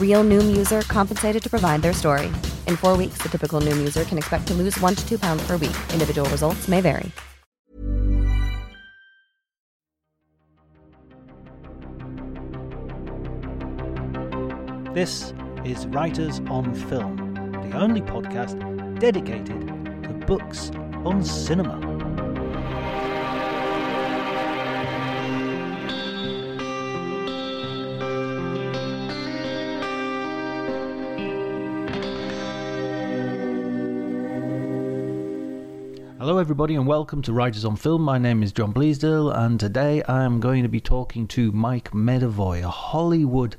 Real Noom user compensated to provide their story. In four weeks, the typical Noom user can expect to lose one to two pounds per week. Individual results may vary. This is Writers on Film, the only podcast dedicated to books on cinema. Everybody, and welcome to Writers on Film. My name is John Bleasdale, and today I am going to be talking to Mike Medavoy, a Hollywood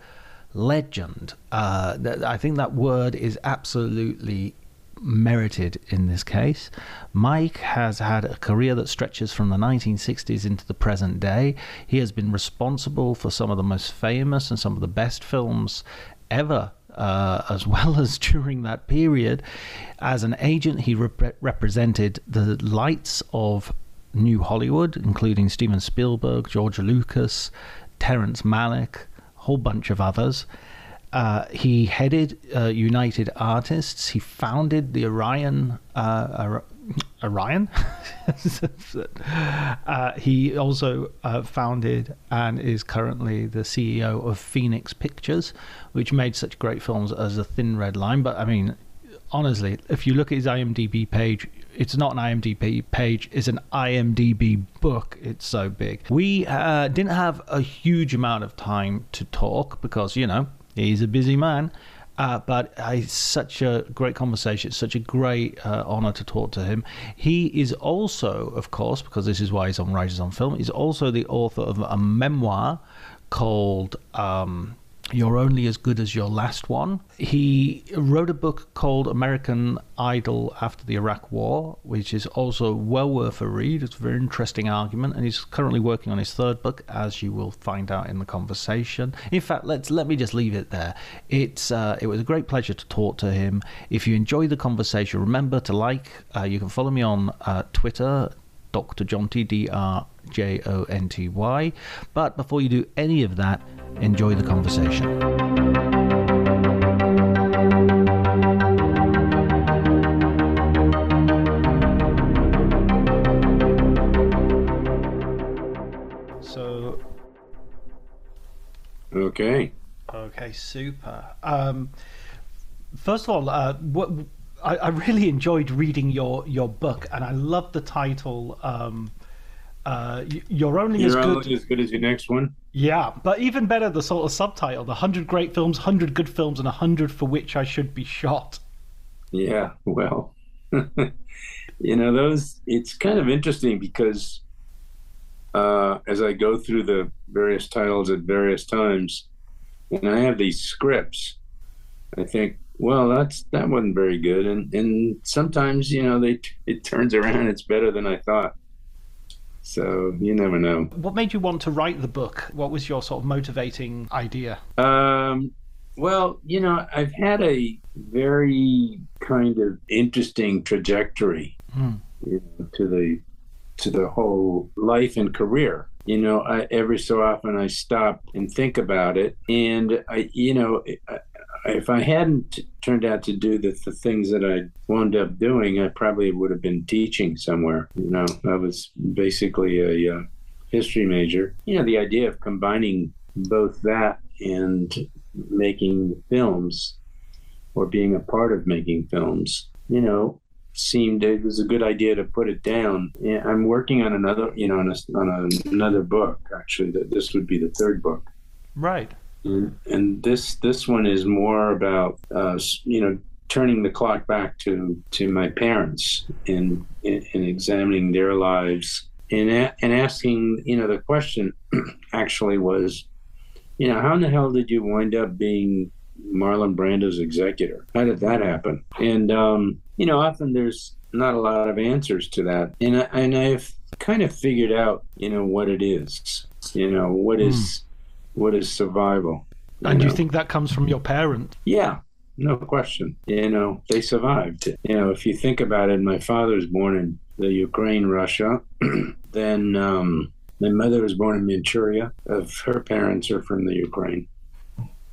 legend. Uh, th- I think that word is absolutely merited in this case. Mike has had a career that stretches from the 1960s into the present day. He has been responsible for some of the most famous and some of the best films ever uh, as well as during that period. As an agent, he rep- represented the lights of New Hollywood, including Steven Spielberg, George Lucas, Terrence Malick, a whole bunch of others. Uh, he headed uh, United Artists. He founded the Orion. Or- Orion. uh, he also uh, founded and is currently the CEO of Phoenix Pictures, which made such great films as The Thin Red Line. But I mean, honestly, if you look at his IMDb page, it's not an IMDb page, it's an IMDb book. It's so big. We uh, didn't have a huge amount of time to talk because, you know, he's a busy man. Uh, but it's such a great conversation. It's such a great uh, honor to talk to him. He is also, of course, because this is why he's on Writers on Film, he's also the author of a memoir called um, You're Only as Good as Your Last One. He wrote a book called American Idol After the Iraq War, which is also well worth a read. It's a very interesting argument, and he's currently working on his third book, as you will find out in the conversation. In fact, let's let me just leave it there. It's uh, it was a great pleasure to talk to him. If you enjoy the conversation, remember to like. Uh, you can follow me on uh, Twitter Dr. Jonty, D R J O N T Y. But before you do any of that, enjoy the conversation. So, Okay. okay, super. Um, first of all, uh, what, I, I really enjoyed reading your, your book, and I love the title. Um, uh, you're only You're good. only as good as your next one. Yeah, but even better, the sort of subtitle: "The hundred great films, hundred good films, and a hundred for which I should be shot." Yeah. Well, you know those. It's kind of interesting because uh, as I go through the various titles at various times, and I have these scripts, I think, well, that's that wasn't very good, and and sometimes you know they it turns around, it's better than I thought. So you never know. What made you want to write the book? What was your sort of motivating idea? Um, well, you know, I've had a very kind of interesting trajectory Hmm. you know, to the to the whole life and career. You know, I, every so often I stop and think about it, and I, you know, I, if I hadn't turned out to do the, the things that I wound up doing, I probably would have been teaching somewhere. You know, I was basically a uh, history major. You know, the idea of combining both that and making films or being a part of making films, you know, seemed it was a good idea to put it down. Yeah, I'm working on another, you know, on, a, on a, another book. Actually, that this would be the third book Right. And, and this this one is more about uh, you know turning the clock back to to my parents and and, examining their lives and a- and asking you know the question actually was you know how in the hell did you wind up being Marlon Brando's executor? How did that happen? And um, you know often there's not a lot of answers to that. And I, and I've kind of figured out you know what it is you know what is what is survival And do you know? think that comes from your parents? Yeah, no question. You know, they survived. You know, if you think about it, my father was born in the Ukraine, Russia. then um, my mother was born in Manchuria. Of her parents are from the Ukraine,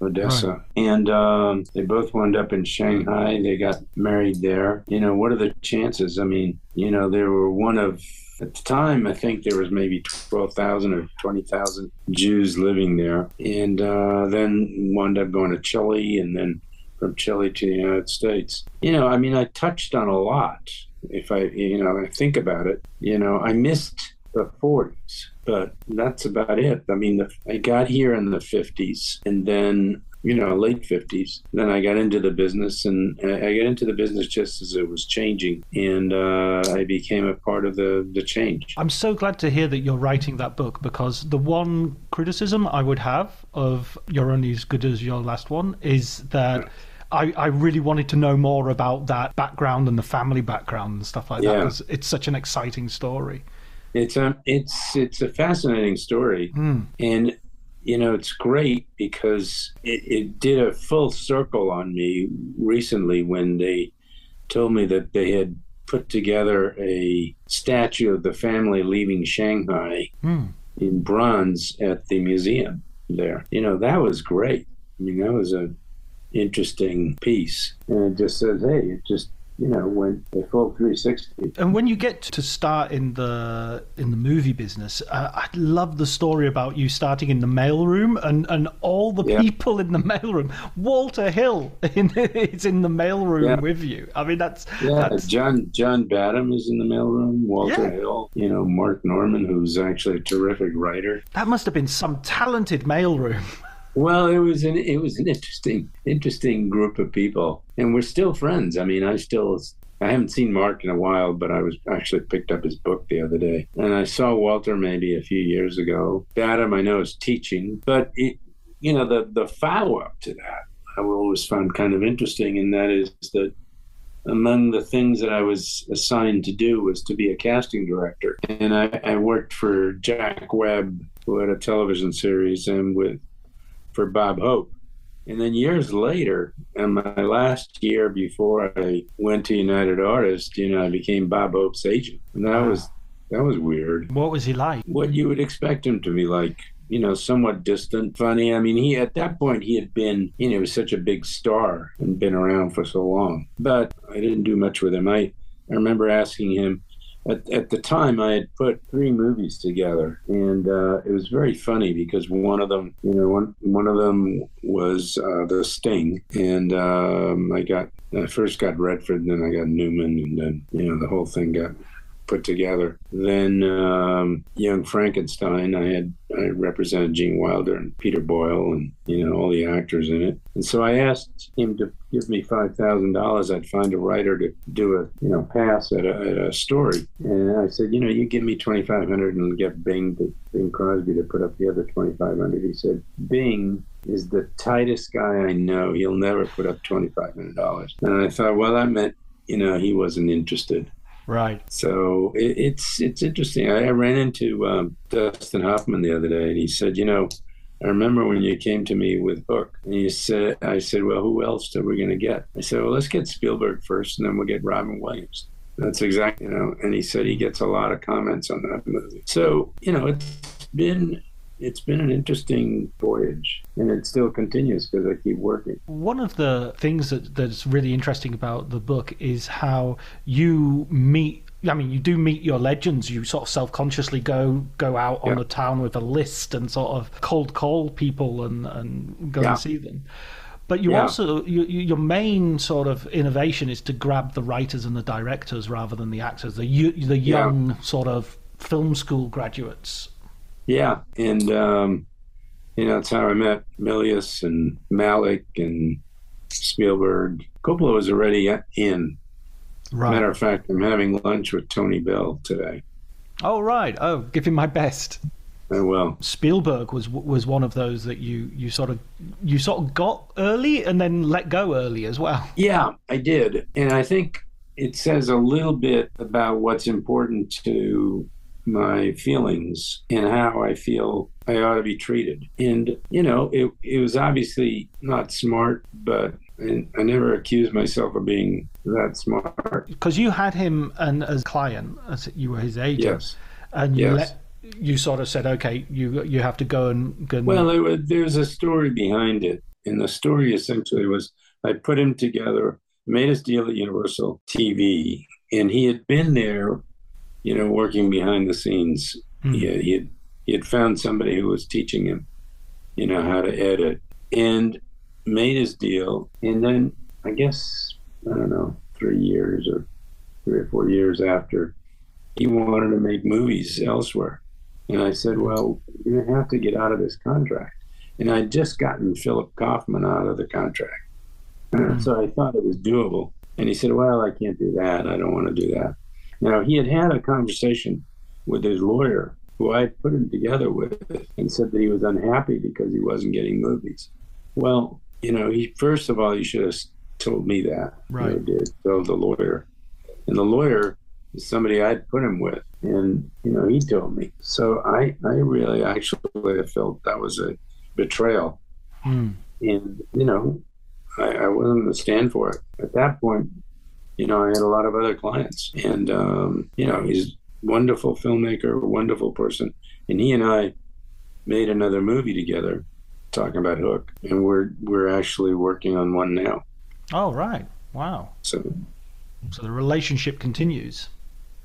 Odessa, and um, they both wound up in Shanghai. They got married there. You know, what are the chances? I mean, you know, they were one of at the time, I think there was maybe 12,000 or 20,000 Jews living there. And uh, then wound up going to Chile and then from Chile to the United States. You know, I mean, I touched on a lot. If I, you know, I think about it, you know, I missed the 40s, but that's about it. I mean, the, I got here in the 50s and then you know, late 50s. Then I got into the business, and I got into the business just as it was changing, and uh, I became a part of the, the change. I'm so glad to hear that you're writing that book because the one criticism I would have of You're Only as Good as Your Last One is that. I, I really wanted to know more about that background and the family background and stuff like that Yeah. because it's such an exciting story. It's a it's it's a fascinating story, hmm. and you know it's great because it, it did a full circle on me recently when they told me that they had put together a statue of the family leaving Shanghai hmm. in bronze at the museum there. You know that was great. I mean that was a interesting piece, and it just says, hey, it just you know went a full 360. And when you get to start in the in the movie business, uh, I love the story about you starting in the mailroom and, and all the Yeah. people in the mailroom. Walter Hill in, is in the mailroom Yeah. with you. I mean, that's Yeah, that's John John Badham is in the mailroom. Walter Yeah. Hill, you know Marc Norman, who's actually a terrific writer. that must have been some talented mailroom. Well, it was an it was an interesting interesting group of people, and we're still friends. I mean, I still I haven't seen Marc in a while, but I was actually picked up his book the other day, and I saw Walter maybe a few years ago. Badham I know, is teaching, but it, you know the the follow up to that I always found kind of interesting, and that is that among the things that I was assigned to do was to be a casting director. And I, I worked for Jack Webb, who had a television series, and with for Bob Hope. And then years later, in my last year before I went to United Artists, you know, I became Bob Hope's agent. And that was that was weird. What was he like? What you would expect him to be like, you know, somewhat distant, funny. I mean, he at that point he had been, you know, such a big star and been around for so long. But I didn't do much with him. I I remember asking him. At, at the time, I had put three movies together, and uh, it was very funny because one of them, you know, one one of them was uh, The Sting, and um, I got I first got Redford, and then I got Newman, and then you know the whole thing got put together. Then um, Young Frankenstein, I had I represented Gene Wilder and Peter Boyle and you know all the actors in it. And so I asked him to give me five thousand dollars. I'd find a writer to do a you know pass at a, at a story. And I said, you know, you give me twenty five hundred and get Bing to Bing Crosby to put up the other twenty five hundred. He said, Bing is the tightest guy I know. He'll never put up twenty five hundred dollars. And I thought, well, that meant you know he wasn't interested. Right. So it, it's it's interesting. I, I ran into um, Dustin Hoffman the other day, and he said, you know, I remember when you came to me with Hook, and you said, I said, well, who else are we going to get? I said, well, let's get Spielberg first, and then we'll get Robin Williams. That's exactly, you know. And he said he gets a lot of comments on that movie. So you know, it's been it's been an interesting voyage and it still continues because I keep working. One of the things that, that's really interesting about the book is how you meet I mean, you do meet your legends. You sort of self-consciously go go out on the town with a list and sort of cold call people and, and go Yeah. and see them. But you Yeah. also you, you, your main sort of innovation is to grab the writers and the directors rather than the actors, the the Yeah. young sort of film school graduates. Yeah, and um, you know, it's how I met Milius and Malick and Spielberg. Coppola was already in. Right. Matter of fact, I'm having lunch with Tony Bell today. Oh right. Oh, give him my best. I will. Spielberg was was one of those that you you sort of you sort of got early and then let go early as well. Yeah, I did. And I think it says a little bit about what's important to my feelings and how I feel I ought to be treated. And, you know, it, it was obviously not smart, but I, I never accused myself of being that smart. Because you had him and as client, as you were his agent, Yes. and you Yes. let you sort of said, okay, you you have to go and go. And, Well, there was, there's a story behind it. And the story essentially was I put him together, made his deal at Universal TV, and he had been there, you know, working behind the scenes. Hmm. He, had, he, had, he had found somebody who was teaching him, you know, how to edit and made his deal. And then I guess, I don't know, three years or three or four years after, he wanted to make movies elsewhere. And I said, well, you have to get out of this contract. And I'd just gotten Philip Kaufman out of the contract. And So I thought it was doable. And he said, well, I can't do that. I don't want to do that. Now, he had had a conversation with his lawyer, who I put him together with, and said that he was unhappy because he wasn't getting movies. Well, you know, he first of all, he should have told me that. Right. I did. Told the lawyer. And the lawyer is somebody I'd put him with. And, you know, he told me. So I, I really actually felt that was a betrayal. Hmm. And, you know, I, I wasn't going to stand for it. At that point, you know, I had a lot of other clients. And, um, you know, he's a wonderful filmmaker, wonderful person. And he and I made another movie together talking about Hook. And we're, we're actually working on one now. oh right, wow. So, So the relationship continues.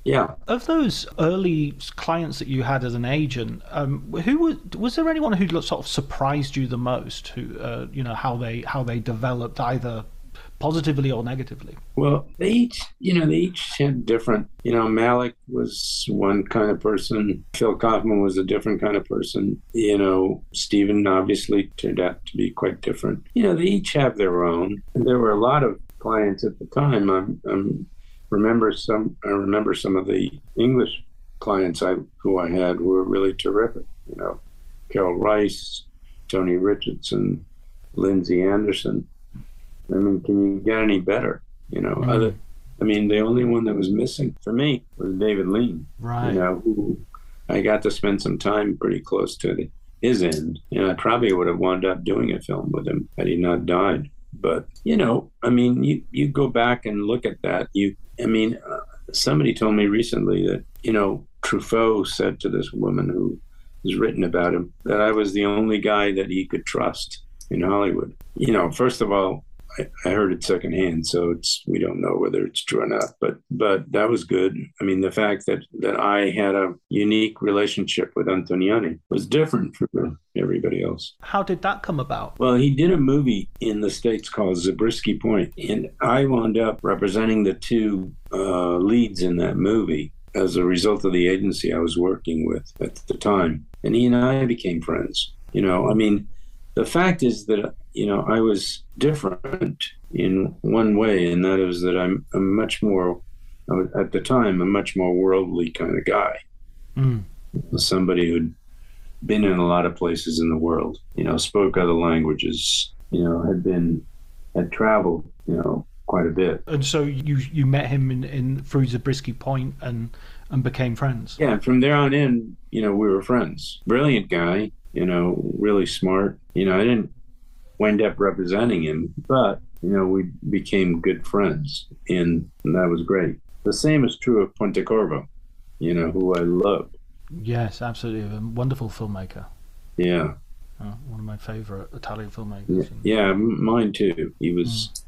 yeah. Of those early clients that you had as an agent, um, who was was there anyone who sort of surprised you the most? Who uh, you know how they how they developed either positively or negatively? Well, they each, you know, they each had different. You know, Malick was one kind of person. Phil Kaufman was a different kind of person. You know, Stephen obviously turned out to be quite different. You know, they each have their own. And there were a lot of clients at the time. I'm, I'm remember some. I remember some of the English clients I who I had were really terrific. You know, Karel Reisz, Tony Richardson, Lindsay Anderson. I mean, can you get any better? You know, other. I mean, the only one that was missing for me was David Lean. Right. You know, who I got to spend some time pretty close to the, his end. You know, I probably would have wound up doing a film with him had he not died. But you know, I mean, you you go back and look at that. You, I mean, uh, somebody told me recently that you know Truffaut said to this woman who has written about him that I was the only guy that he could trust in Hollywood. You know, first of all, I, I heard it secondhand, so it's we don't know whether it's true or not. But but that was good. I mean, the fact that that I had a unique relationship with Antonioni was different from everybody else. How did that come about? Well, he did a movie in the States called Zabriskie Point, and I wound up representing the two uh, leads in that movie as a result of the agency I was working with at the time. And he and I became friends. You know, I mean, the fact is that, you know, I was different in one way, and that is that I'm, I'm much more, at the time, a much more worldly kind of guy. Mm. Somebody who'd been in a lot of places in the world, you know, spoke other languages, you know, had been, had traveled, you know, quite a bit. And so you you met him in, in through Zabriskie Point and and became friends. Yeah, from there on in, you know, we were friends. Brilliant guy, you know, really smart. You know, I didn't wind up representing him, but you know, we became good friends, and, and that was great. The same is true of Pontecorvo, you know, who I loved. Yes, absolutely, a wonderful filmmaker. Yeah. Uh, one of my favorite Italian filmmakers. Yeah, yeah mine too. He was, mm.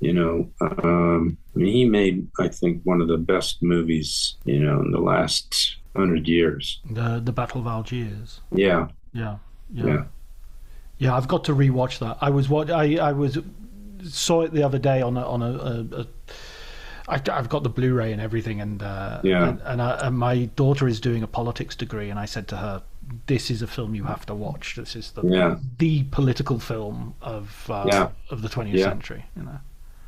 you know, um, I mean, he made, I think, one of the best movies, you know, in the last hundred years. The the Battle of Algiers. Yeah. Yeah. Yeah. Yeah. Yeah I've got to rewatch that. I was what I I was saw it the other day on a on a, a, a I, have got the Blu-ray and everything, and uh, yeah, and, and, I, and, my daughter is doing a politics degree, and I said to her, "This is a film you have to watch. This is the yeah. the political film of uh, yeah. of the 20th yeah. century." You know.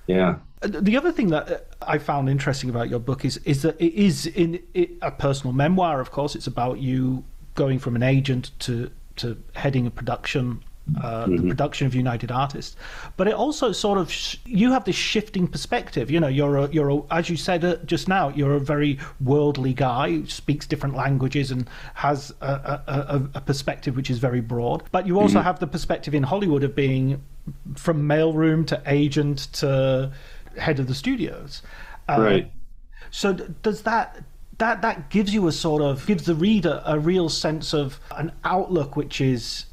Yeah. Uh, the other thing that I found interesting about your book is is that it is in it, a personal memoir. Of course, it's about you going from an agent to to heading a production uh, mm-hmm. the production of United Artists, but it also sort of sh- you have this shifting perspective. You know, you're a, you're a, as you said uh, just now, you're a very worldly guy who speaks different languages and has a, a, a perspective which is very broad. But you also mm-hmm. have the perspective in Hollywood of being from mailroom to agent to head of the studios. Uh, right. So does that that that gives you a sort of gives the reader a real sense of an outlook which is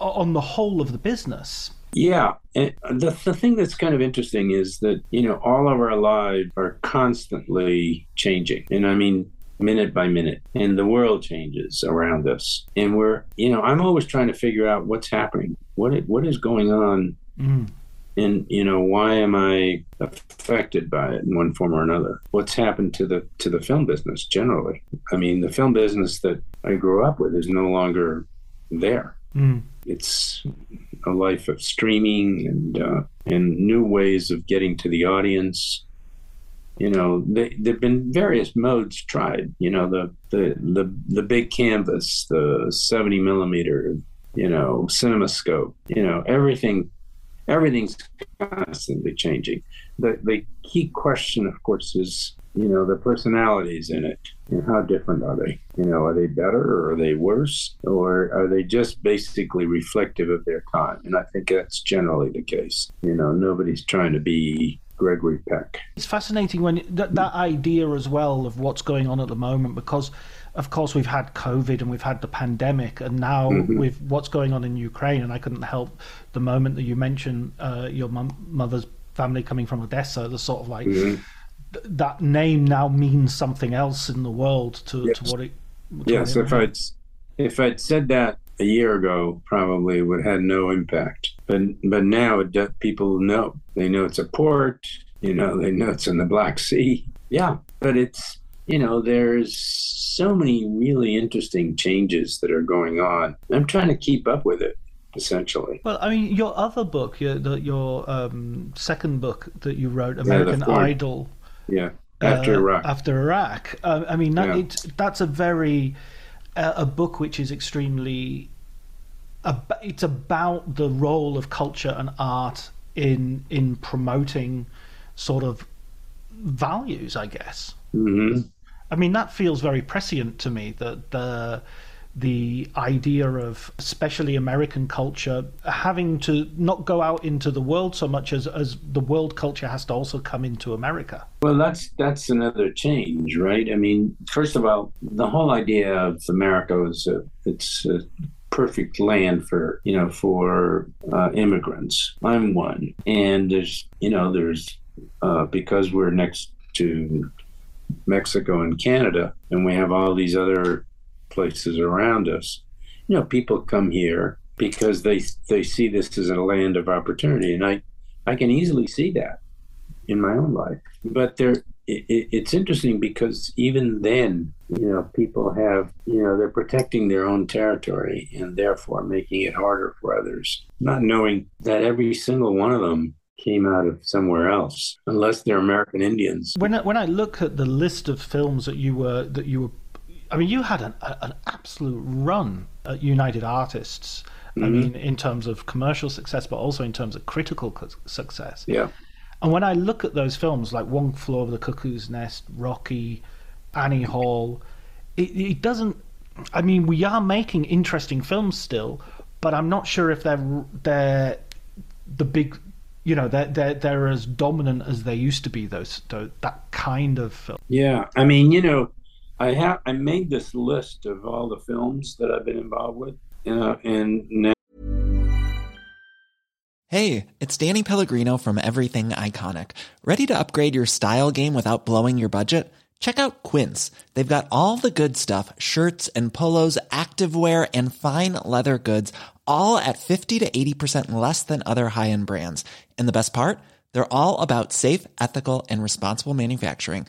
on the whole of the business. Yeah. And the, the thing that's kind of interesting is that, you know, all of our lives are constantly changing. And I mean, minute by minute and the world changes around us and we're you know i'm always trying to figure out what's happening what what is going on mm. and you know why am i affected by it in one form or another what's happened to the to the film business generally i mean the film business that i grew up with is no longer there Mm. It's a life of streaming and uh, and new ways of getting to the audience. You know, there've been various modes tried. You know, the the the the big canvas, the seventy millimeter, you know, CinemaScope. You know, everything everything's constantly changing. The the key question, of course, is you know the personalities in it and how different are they? You know are they better or are they worse? Or are they just basically reflective of their time? And i think that's generally the case. You know nobody's trying to be gregory peck. It's fascinating when that, that idea as well of what's going on at the moment because of course we've had covid and we've had the pandemic and now mm-hmm. with what's going on in ukraine and i couldn't help the moment that you mentioned uh, your mother's family coming from odessa the sort of like mm-hmm that name now means something else in the world to, yes. to what it. To yes, if I'd if I'd said that a year ago, probably would have had no impact. But but now it, people know. They know it's a port. You know, they know it's in the Black Sea. Yeah, but it's you know, there's so many really interesting changes that are going on. I'm trying to keep up with it essentially. Well, I mean, your other book, your your um, second book that you wrote, American yeah, Idol, yeah, after uh, Iraq. After Iraq. Uh, I mean, that, yeah. that's a very uh, a book which is extremely. it's about the role of culture and art in in promoting sort of values, I guess. Mm-hmm. I mean, that feels very prescient to me. That the the idea of especially American culture having to not go out into the world so much as as the world culture has to also come into America. Well, that's that's another change, right? I mean, first of all, the whole idea of America is a, it's a perfect land for you know for uh, immigrants. I'm one, and there's you know there's uh, because we're next to Mexico and Canada, and we have all these other places around us. You know, people come here because they they see this as a land of opportunity, and I I can easily see that in my own life. But there, it, it's interesting because even then, you know, people have you know they're protecting their own territory and therefore making it harder for others, not knowing that every single one of them came out of somewhere else, unless they're American Indians. When I, when I look at the list of films that you were that you were I mean, you had an, an absolute run at United Artists. Mm-hmm. I mean, in terms of commercial success, but also in terms of critical success. Yeah. And when I look at those films like One Flew Over the Cuckoo's Nest, Rocky, Annie Hall, it, it doesn't. I mean, we are making interesting films still, but I'm not sure if they're they're the big, you know, they're they're, they're as dominant as they used to be. Those, those that kind of film. Yeah, I mean, you know, I have I made this list of all the films that I've been involved with, you know, and now. Hey, it's Danny Pellegrino from Everything Iconic. Ready to upgrade your style game without blowing your budget? Check out Quince. They've got all the good stuff shirts and polos, activewear, and fine leather goods, all at 50 to 80% less than other high end brands. And the best part? They're all about safe, ethical, and responsible manufacturing.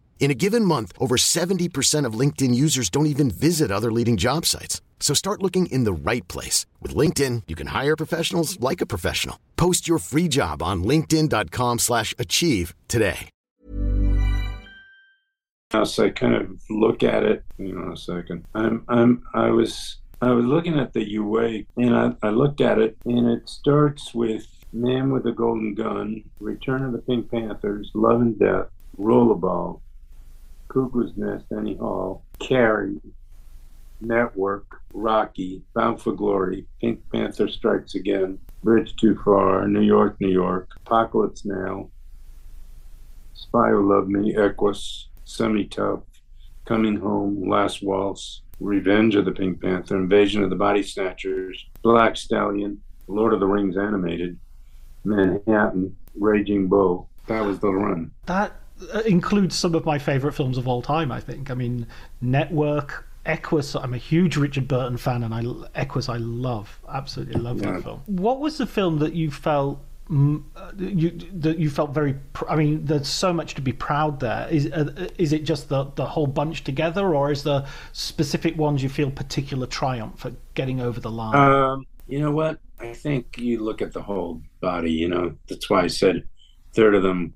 In a given month, over 70% of LinkedIn users don't even visit other leading job sites. So start looking in the right place. With LinkedIn, you can hire professionals like a professional. Post your free job on linkedin.com slash achieve today. So I kind of look at it, you know, a second. I'm, I'm, I was, I was looking at the UA and I, I looked at it and it starts with Man with a Golden Gun, Return of the Pink Panthers, Love and Death, Rollerball, Cuckoo's Nest, Annie Hall, Carrie, Network, Rocky, Bound for Glory, Pink Panther Strikes Again, Bridge Too Far, New York, New York, Apocalypse Now, Spy Who Loved Me, Equus, Semi Tough, Coming Home, Last Waltz, Revenge of the Pink Panther, Invasion of the Body Snatchers, Black Stallion, Lord of the Rings animated, Manhattan, Raging Bull. That was the run. That includes some of my favorite films of all time. I think. I mean, Network, Equus. I'm a huge Richard Burton fan, and I Equus I love, absolutely love Yeah. that film. What was the film that you felt? uh, You that you felt very. pr- I mean, there's so much to be proud there. Is uh, is it just the the whole bunch together, or is there specific ones you feel particular triumph at getting over the line? Um, you know what? I think you look at the whole body. You know, that's why I said third of them.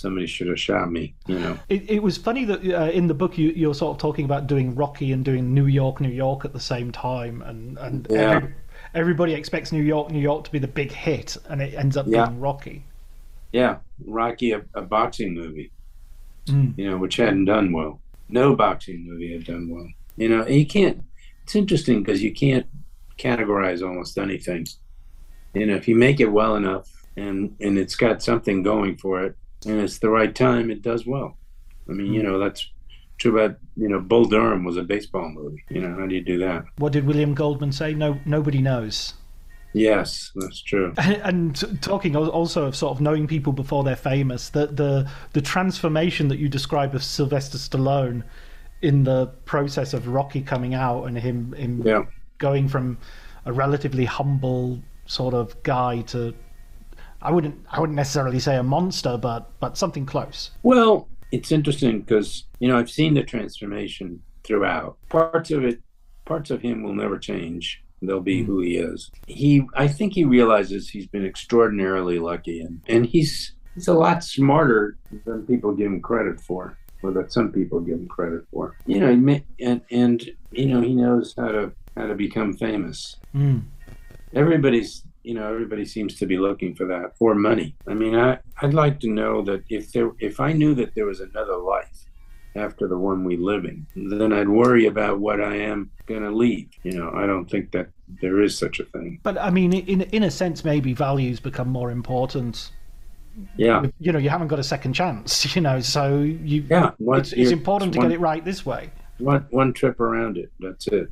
Somebody should have shot me. You know. It, it was funny that uh, in the book you, you're sort of talking about doing Rocky and doing New York, New York at the same time, and and Yeah. every, everybody expects New York, New York to be the big hit, and it ends up Yeah. being Rocky. Yeah, Rocky, a, a boxing movie. Mm. You know, which hadn't done well. No boxing movie had done well. You know, you can't. It's interesting because you can't categorize almost anything. You know, if you make it well enough and and it's got something going for it, and it's the right time, it does well. I mean, you hmm. know, that's true about you know, Bull Durham was a baseball movie. You know, how do you do that? What did William Goldman say? No, nobody knows. Yes, that's true. And t- talking also of sort of knowing people before they're famous, the the the transformation that you describe of Sylvester Stallone in the process of Rocky coming out and him him Yeah. going from a relatively humble sort of guy to I wouldn't I wouldn't necessarily say a monster, but but something close. Well, it's interesting because you know I've seen the transformation throughout. Parts of it, parts of him will never change. They'll be who he is. He, I think, he realizes he's been extraordinarily lucky, and and he's he's a lot smarter than people give him credit for, or that some people give him credit for. You know, he and and you know he knows how to how to become famous. Mm. Everybody's you know everybody seems to be looking for that or money. I mean, I I'd like to know that if there if I knew that there was another life after the one we live in then I'd worry about what I am going to leave. You know, I don't think that there is such a thing. But I mean, in in a sense, maybe values become more important. Yeah, You know, you haven't got a second chance. You know, so you yeah. One, it's, it's important to one, get it right this way. One one trip around it. That's it.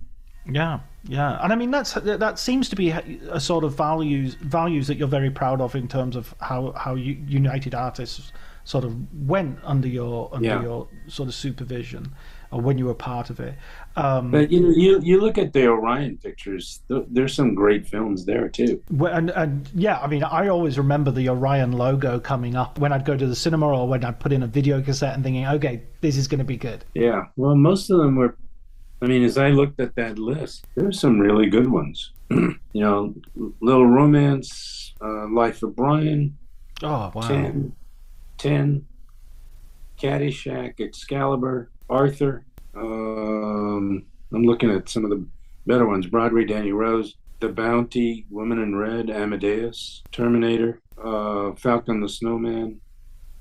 Yeah, yeah, and I mean that's that seems to be a sort of values values that you're very proud of in terms of how how you, United Artists sort of went under your under Yeah. your sort of supervision, or when you were part of it. Um, But you know, you you look at the Orion pictures. Th- there's some great films there too. And, and yeah, I mean, I always remember the Orion logo coming up when I'd go to the cinema or when I'd put in a video cassette and thinking, okay, this is going to be good. Yeah. Well, most of them were. I mean, as I looked at that list, there's some really good ones. you know, Little Romance, uh, Life of Brian, Oh, wow. Ten, Ten, Caddyshack, Excalibur, Arthur. Um, I'm looking at some of the better ones: Broadway, Danny Rose, The Bounty, Woman in Red, Amadeus, Terminator, uh, Falcon the Snowman,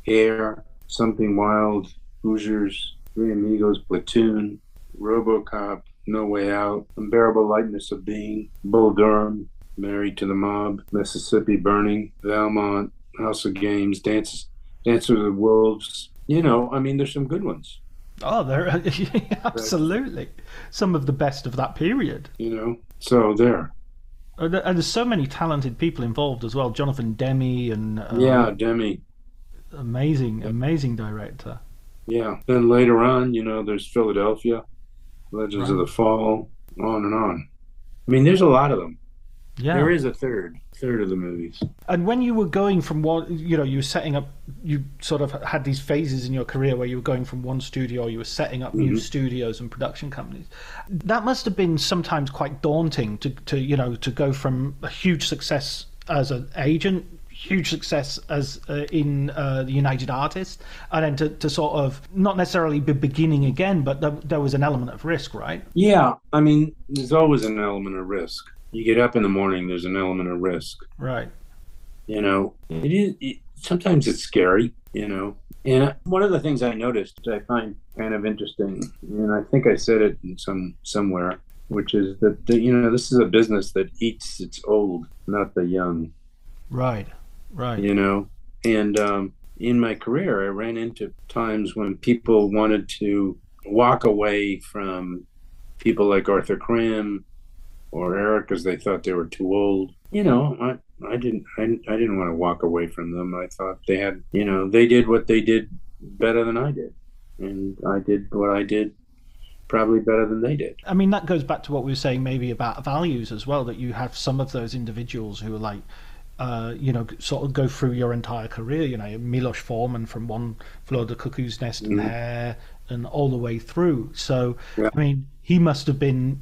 Hair, Something Wild, Hoosiers, Three Amigos, Platoon, RoboCop, No Way Out, Unbearable Lightness of Being, Bull Durham, Married to the Mob, Mississippi Burning, Valmont, House of Games, Dances, Dancer of the Wolves. You know, I mean, there's some good ones. Oh, there are, absolutely some of the best of that period. You know, so there. And there's so many talented people involved as well. Jonathan Demme and uh, Yeah, Demme. amazing, amazing director. Yeah. Then later on, you know, there's Philadelphia, Legends of the Fall, on and on. I mean, there's a lot of them. Yeah, There is a third, third of the movies. And when you were going from one, you know, you were setting up, you sort of had these phases in your career where you were going from one studio, you were setting up new mm-hmm. studios and production companies. That must have been sometimes quite daunting to, to you know, to go from a huge success as an agent, huge success as uh, in uh, the United Artists, and then to, to sort of not necessarily be beginning again, but there, there was an element of risk, right? Yeah, I mean, there's always an element of risk. You get up in the morning, there's an element of risk. Right. You know, it is. It, sometimes it's scary. You know, and one of the things I noticed I find kind of interesting, and I think I said it in some somewhere, which is that the, you know this is a business that eats its old, not the young. Right. Right. you know? And um, in my career i ran into times when people wanted to walk away from people like arthur krim or eric because they thought they were too old. You know i i didn't I, I didn't want to walk away from them. I thought they had you know they did what they did better than i did. And i did what i did probably better than they did. I mean, that goes back to what we were saying maybe about values as well, that you have some of those individuals who are like, uh, you know, sort of go through your entire career, you know, Milos Forman from One Flew Over the Cuckoo's Nest and Hair and all the way through. So, Yeah. I mean, he must have been,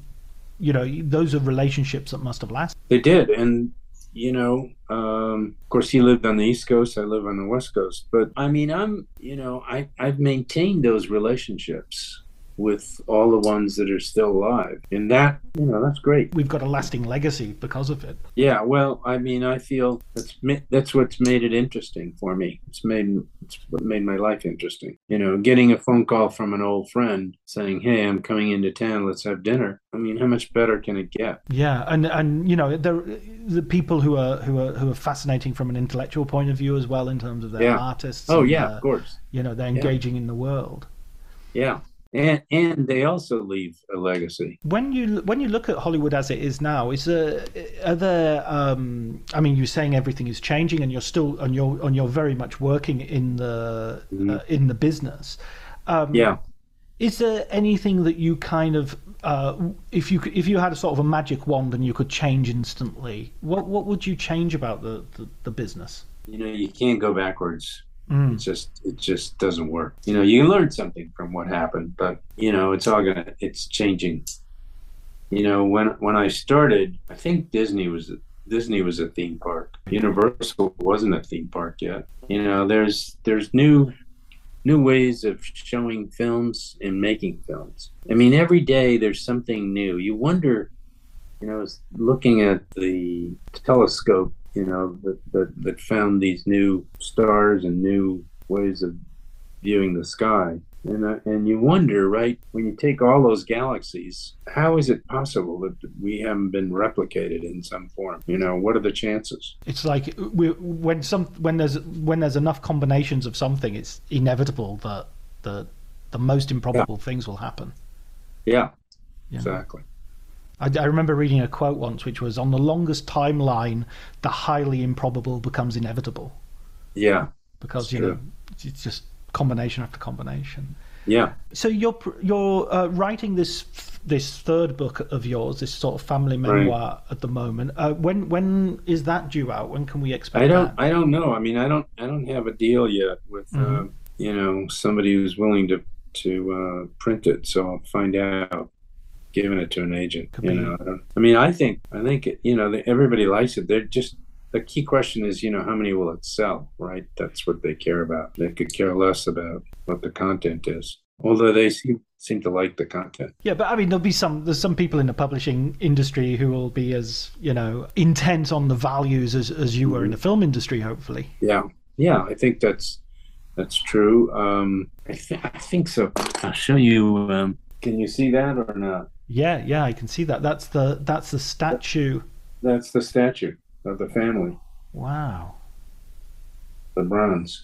you know, those are relationships that must have lasted. They did, and you know, um, of course, he lived on the East Coast. I live on the West Coast. But I mean, I'm, you know, I I've maintained those relationships with all the ones that are still alive, and that, you know, that's great. We've got a lasting legacy because of it. Yeah, well, I mean, I feel that's that's what's made it interesting for me. It's made it's what made my life interesting. You know, getting a phone call from an old friend saying, "Hey, I'm coming into town. Let's have dinner." I mean, how much better can it get? Yeah, and and you know the the people who are who are who are fascinating from an intellectual point of view as well in terms of their Yeah. artists. Oh yeah, uh, of course. You know, they're engaging in the world. Yeah, and and they also leave a legacy. When you when you look at Hollywood as it is now, is there are there? Um, I mean, you're saying everything is changing, and you're still and you're and you're very much working in the uh, in the business. Um, Yeah. Is there anything that you kind of, uh, if you if you had a sort of a magic wand and you could change instantly, what what would you change about the the, the business? you know you can't go backwards Mm. it just it just doesn't work. You know you learn something from what happened but you know it's all gonna it's changing. You know when when i started i think disney was disney was a theme park. Universal wasn't a theme park yet. You know there's there's new new ways of showing films and making films. I mean every day there's something new. You wonder you know, looking at the telescope, you know, that, that, that found these new stars and new ways of viewing the sky. And, uh, and you wonder, right, when you take all those galaxies, how is it possible that we haven't been replicated in some form? You know, what are the chances? It's like we, when some when there's when there's enough combinations of something, it's inevitable that the the most improbable things will happen. Yeah, Yeah. exactly. I, I remember reading a quote once, which was, "On the longest timeline, the highly improbable becomes inevitable." Yeah, because you know it's just combination after combination. Yeah. So you're you're uh, writing this this third book of yours, this sort of family Right. memoir at the moment. Uh, when when is that due out? When can we expect I don't. that? I don't know. I mean, I don't. I don't have a deal yet with Mhm. uh, you know somebody who's willing to to uh, print it. So I'll find out. Giving it to an agent. Could you be. know. I, don't, I mean, I think. I think you know. Everybody likes it. They're just. The key question is, you know, how many will it sell? Right. That's what they care about. They could care less about what the content is. Although they seem seem to like the content. Yeah, but I mean, there'll be some. There's some people in the publishing industry who will be as you know intent on the values as as you were in the film industry. Hopefully. Yeah, yeah, I think that's that's true. Um, I, th- I think so. I'll show you. Um, can you see that or not? Yeah, yeah, I can see that. That's the that's the statue. That's the statue of the family, Wow, the bronze.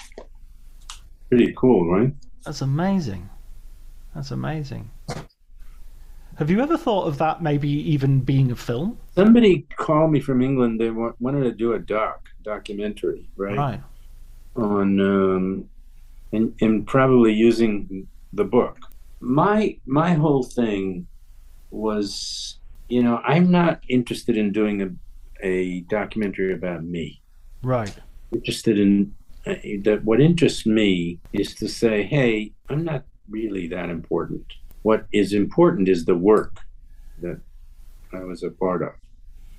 Pretty cool, right? that's amazing. That's amazing. Have you ever thought of that maybe even being a film? Somebody called me from England. They wanted to do a doc documentary, right? Right. on um, and, and probably using the book. My my whole thing was, you know, I'm not interested in doing a a documentary about me. Right. Interested in uh, that. What interests me is to say, hey, I'm not really that important. What is important is the work that I was a part of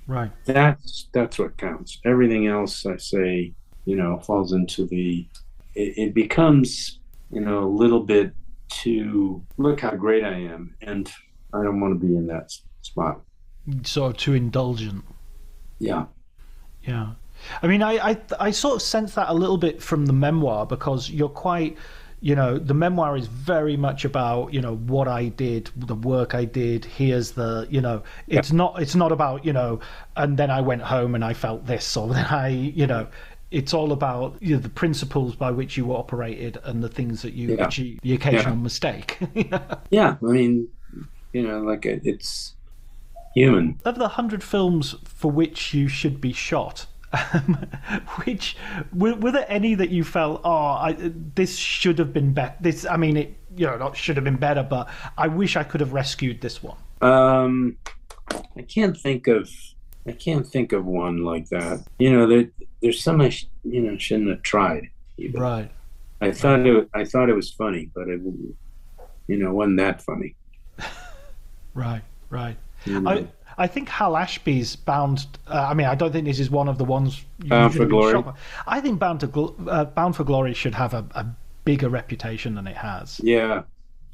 Right. that's that's what counts everything else i say you know falls into the it, it becomes you know a little bit too look how great i am and i don't want to be in that spot Sort of too indulgent. yeah Yeah. I mean, I, I I sort of sense that a little bit from the memoir because you're quite, you know, the memoir is very much about you know what I did, the work I did. Here's the, you know, it's not it's not about you know, and then I went home and I felt this, or then I, you know, it's all about you know, the principles by which you operated and the things that you Yeah. achieved, the occasional mistake. yeah i mean you know like it, it's human of the hundred films for which you should be shot, um, which were, were there any that you felt, oh, I, this should have been better? This, I mean, it you know, not should have been better, but I wish I could have rescued this one. um i can't think of i can't think of one like that you know there, there's some i sh- you know shouldn't have tried even. Right. I thought it. I thought it was funny, but it, you know, wasn't that funny. Right. Right. Know? I I think Hal Ashby's Bound. Uh, I mean, I don't think this is one of the ones. Bound for Glory? I think Bound to Gl- uh, Bound for Glory should have a, a bigger reputation than it has. yeah,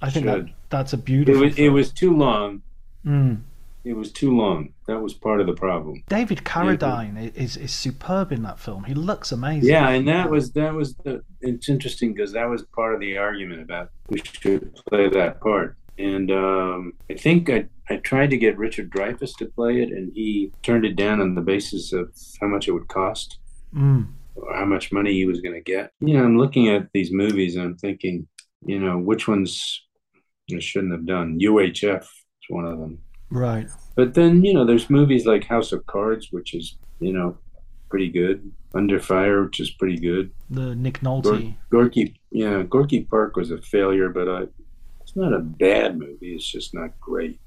I think that, that's a it beautiful. was. It was too long. Mm. It was too long. That was part of the problem. David Carradine i- is is superb in that film. He looks amazing. Yeah, and that was that was the. It's interesting because that was part of the argument about who should play that part. And um, I think I, I tried to get Richard Dreyfuss to play it, and he turned it down on the basis of how much it would cost. Mm. or how much money he was going to get. You know, I'm looking at these movies and I'm thinking, you know, which ones I shouldn't have done. UHF is one of them. Right. But then, you know, there's movies like House of Cards, which is, you know, pretty good. Under Fire, which is pretty good. The Nick Gor- Nolte. Gorky, yeah, Gorky Park was a failure, but I, it's not a bad movie. It's just not great.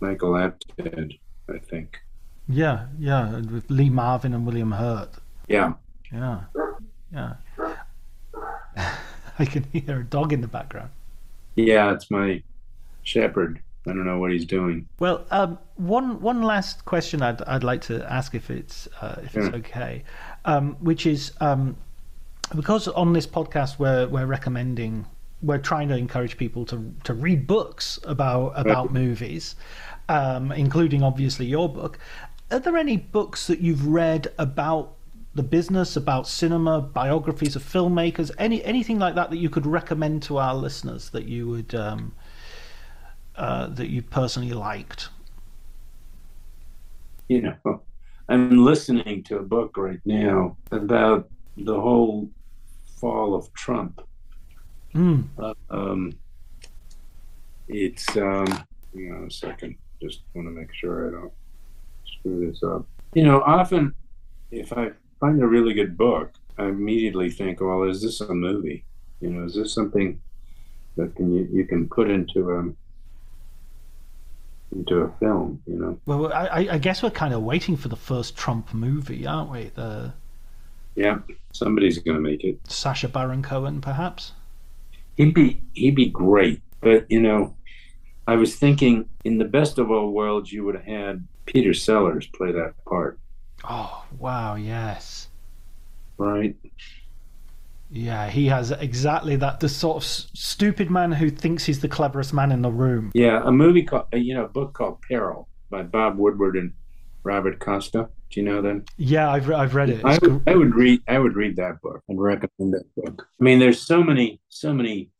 Michael Apted, I think. Yeah, yeah, with Lee Marvin and William Hurt. Yeah. Yeah, yeah. I can hear a dog in the background. Yeah, it's my shepherd. I don't know what he's doing. Well, um, one one last question I'd I'd like to ask if it's uh, if it's Sure. okay, um, which is um, because on this podcast we're we're recommending we're trying to encourage people to to read books about about movies, um, including obviously your book. Are there any books that you've read about the business, about cinema, biographies of filmmakers, any anything like that that you could recommend to our listeners that you would um, uh, that you personally liked? you know, I'm listening to a book right now about the whole fall of Trump. Mm. Uh, um, it's um, hang on a second. Just want to make sure I don't screw this up. You know, often if I find a really good book, I immediately think, well, is this a movie? You know, is this something that can you, you can put into a into a film? You know? Well, I, I guess we're kind of waiting for the first Trump movie, aren't we? The Yeah, somebody's going to make it. Sacha Baron Cohen, perhaps. He'd be he'd be great, but you know, I was thinking in the best of all worlds, you would have had Peter Sellers play that part, Oh wow, yes, right? yeah. He has exactly that. The sort of s- stupid man who thinks he's the cleverest man in the room. Yeah, a movie called uh, you know, a book called Peril by Bob Woodward and Robert Costa. Do you know them? Yeah, I've re- I've read it. I would, I would read I would read that book and recommend that book. I mean, there's so many so many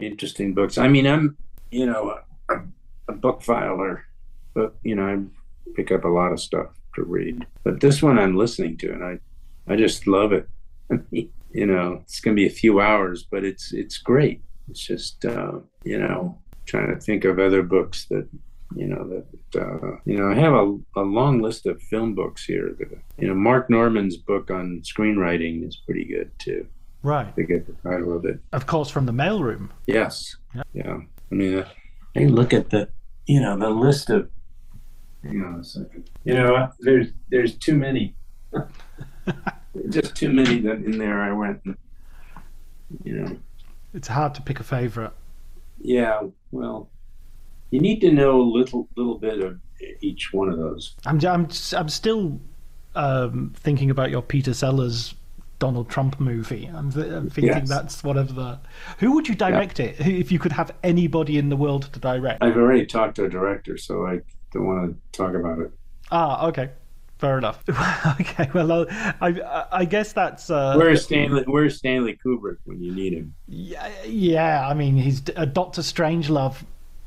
interesting books. I mean, I'm you know a, a book filer, but you know I pick up a lot of stuff to read. But this one I'm listening to, and I I just love it. you know, it's gonna be a few hours, but it's it's great. It's just uh, you know trying to think of other books that you know that uh, you know I have a, a long list of film books here. That, you know, Marc Norman's book on screenwriting is pretty good too. right, I get the title of it. of course, from the mailroom. Yes. Yeah. Yeah. I mean, uh, I look at the you know the list of hang on a second. You know, there's there's too many. Just too many that in there. I went. and, You know. It's hard to pick a favorite. Yeah. Well, you need to know a little little bit of each one of those. I'm I'm I'm still um, thinking about your Peter Sellers Donald Trump movie. I'm, th- I'm thinking Yes. that's one of the. Who would you direct it? If you could have anybody in the world to direct? I've already talked to a director, so I don't want to talk about it. Ah, okay, fair enough. okay, well, I I, I guess that's. Uh, Where's Stanley? Where's Stanley Kubrick when you need him? yeah, yeah, I mean, he's a Doctor Strangelove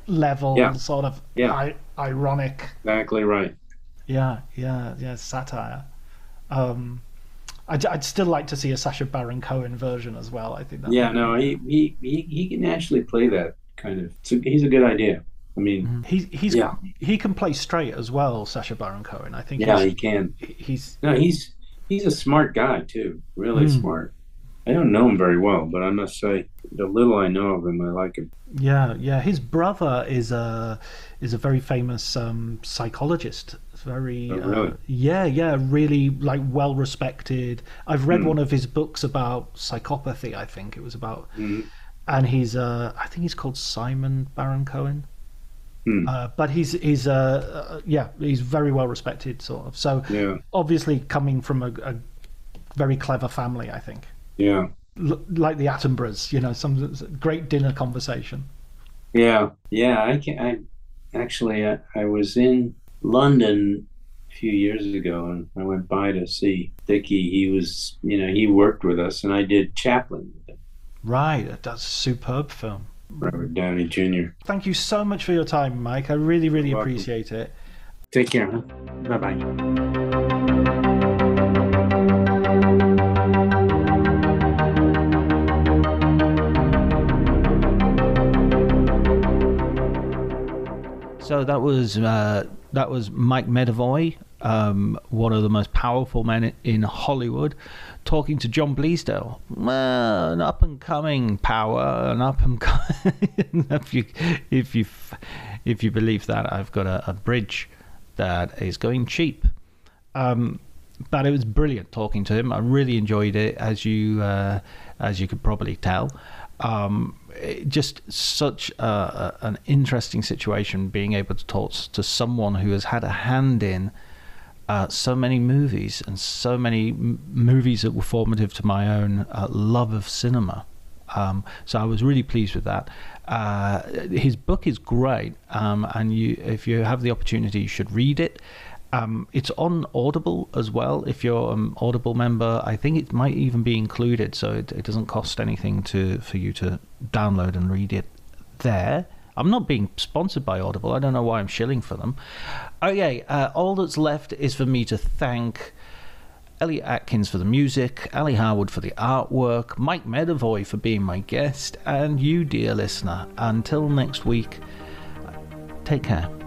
level Yeah. sort of Yeah. I, ironic. Exactly right. Yeah, yeah, yeah, satire. Um, I'd, I'd still like to see a Sacha Baron Cohen version as well. I think that. Yeah, no, he he he, he can actually play that kind of. A, he's a good idea. I mean, He's he's Yeah. he can play straight as well, Sacha Baron Cohen. I think. yeah, he can. he's No, he's he's a smart guy too. Really Hmm. smart. I don't know him very well, but I must say, the little I know of him, I like him. yeah yeah. His brother is a is a very famous um, psychologist. Very Oh, really? uh, yeah yeah really like well respected. I've read one of his books about psychopathy. I think it was about, Mm-hmm. and he's uh I think he's called Simon Baron Cohen. Hmm. Uh, but he's he's uh, uh yeah he's very well respected sort of so Yeah, obviously coming from a, a very clever family I think yeah, L- like the Attenboroughs, you know, some great dinner conversation. yeah, yeah. I can. I actually, I, I was in London a few years ago, and I went by to see Dickie. He was, you know, he worked with us, and I did Chaplin with him, Right, that's a superb film. Robert Downey Jr. Thank you so much for your time, Mike. I really, really You're welcome. appreciate it. Take care. Huh? Bye bye. So that was uh, that was Mike Medavoy, um, one of the most powerful men in Hollywood, talking to John Bleasdale, an up and coming power, an up and coming. if you if you if you believe that, I've got a, a bridge that is going cheap. Um, but it was brilliant talking to him. I really enjoyed it, as you uh, as you could probably tell. Um, just such a, a, an interesting situation being able to talk to someone who has had a hand in uh, so many movies and so many m- movies that were formative to my own uh, love of cinema. Um, so I was really pleased with that. Uh, his book is great, um, and you, if you have the opportunity, you should read it. Um, it's on Audible as well. If you're an Audible member, I think it might even be included, so it, it doesn't cost anything to for you to download and read it there. I'm not being sponsored by Audible. I don't know why I'm shilling for them. Okay, uh, all that's left is for me to thank Elliot Atkins for the music, Ali Harwood for the artwork, Mike Medavoy for being my guest, and you, dear listener. Until next week, take care.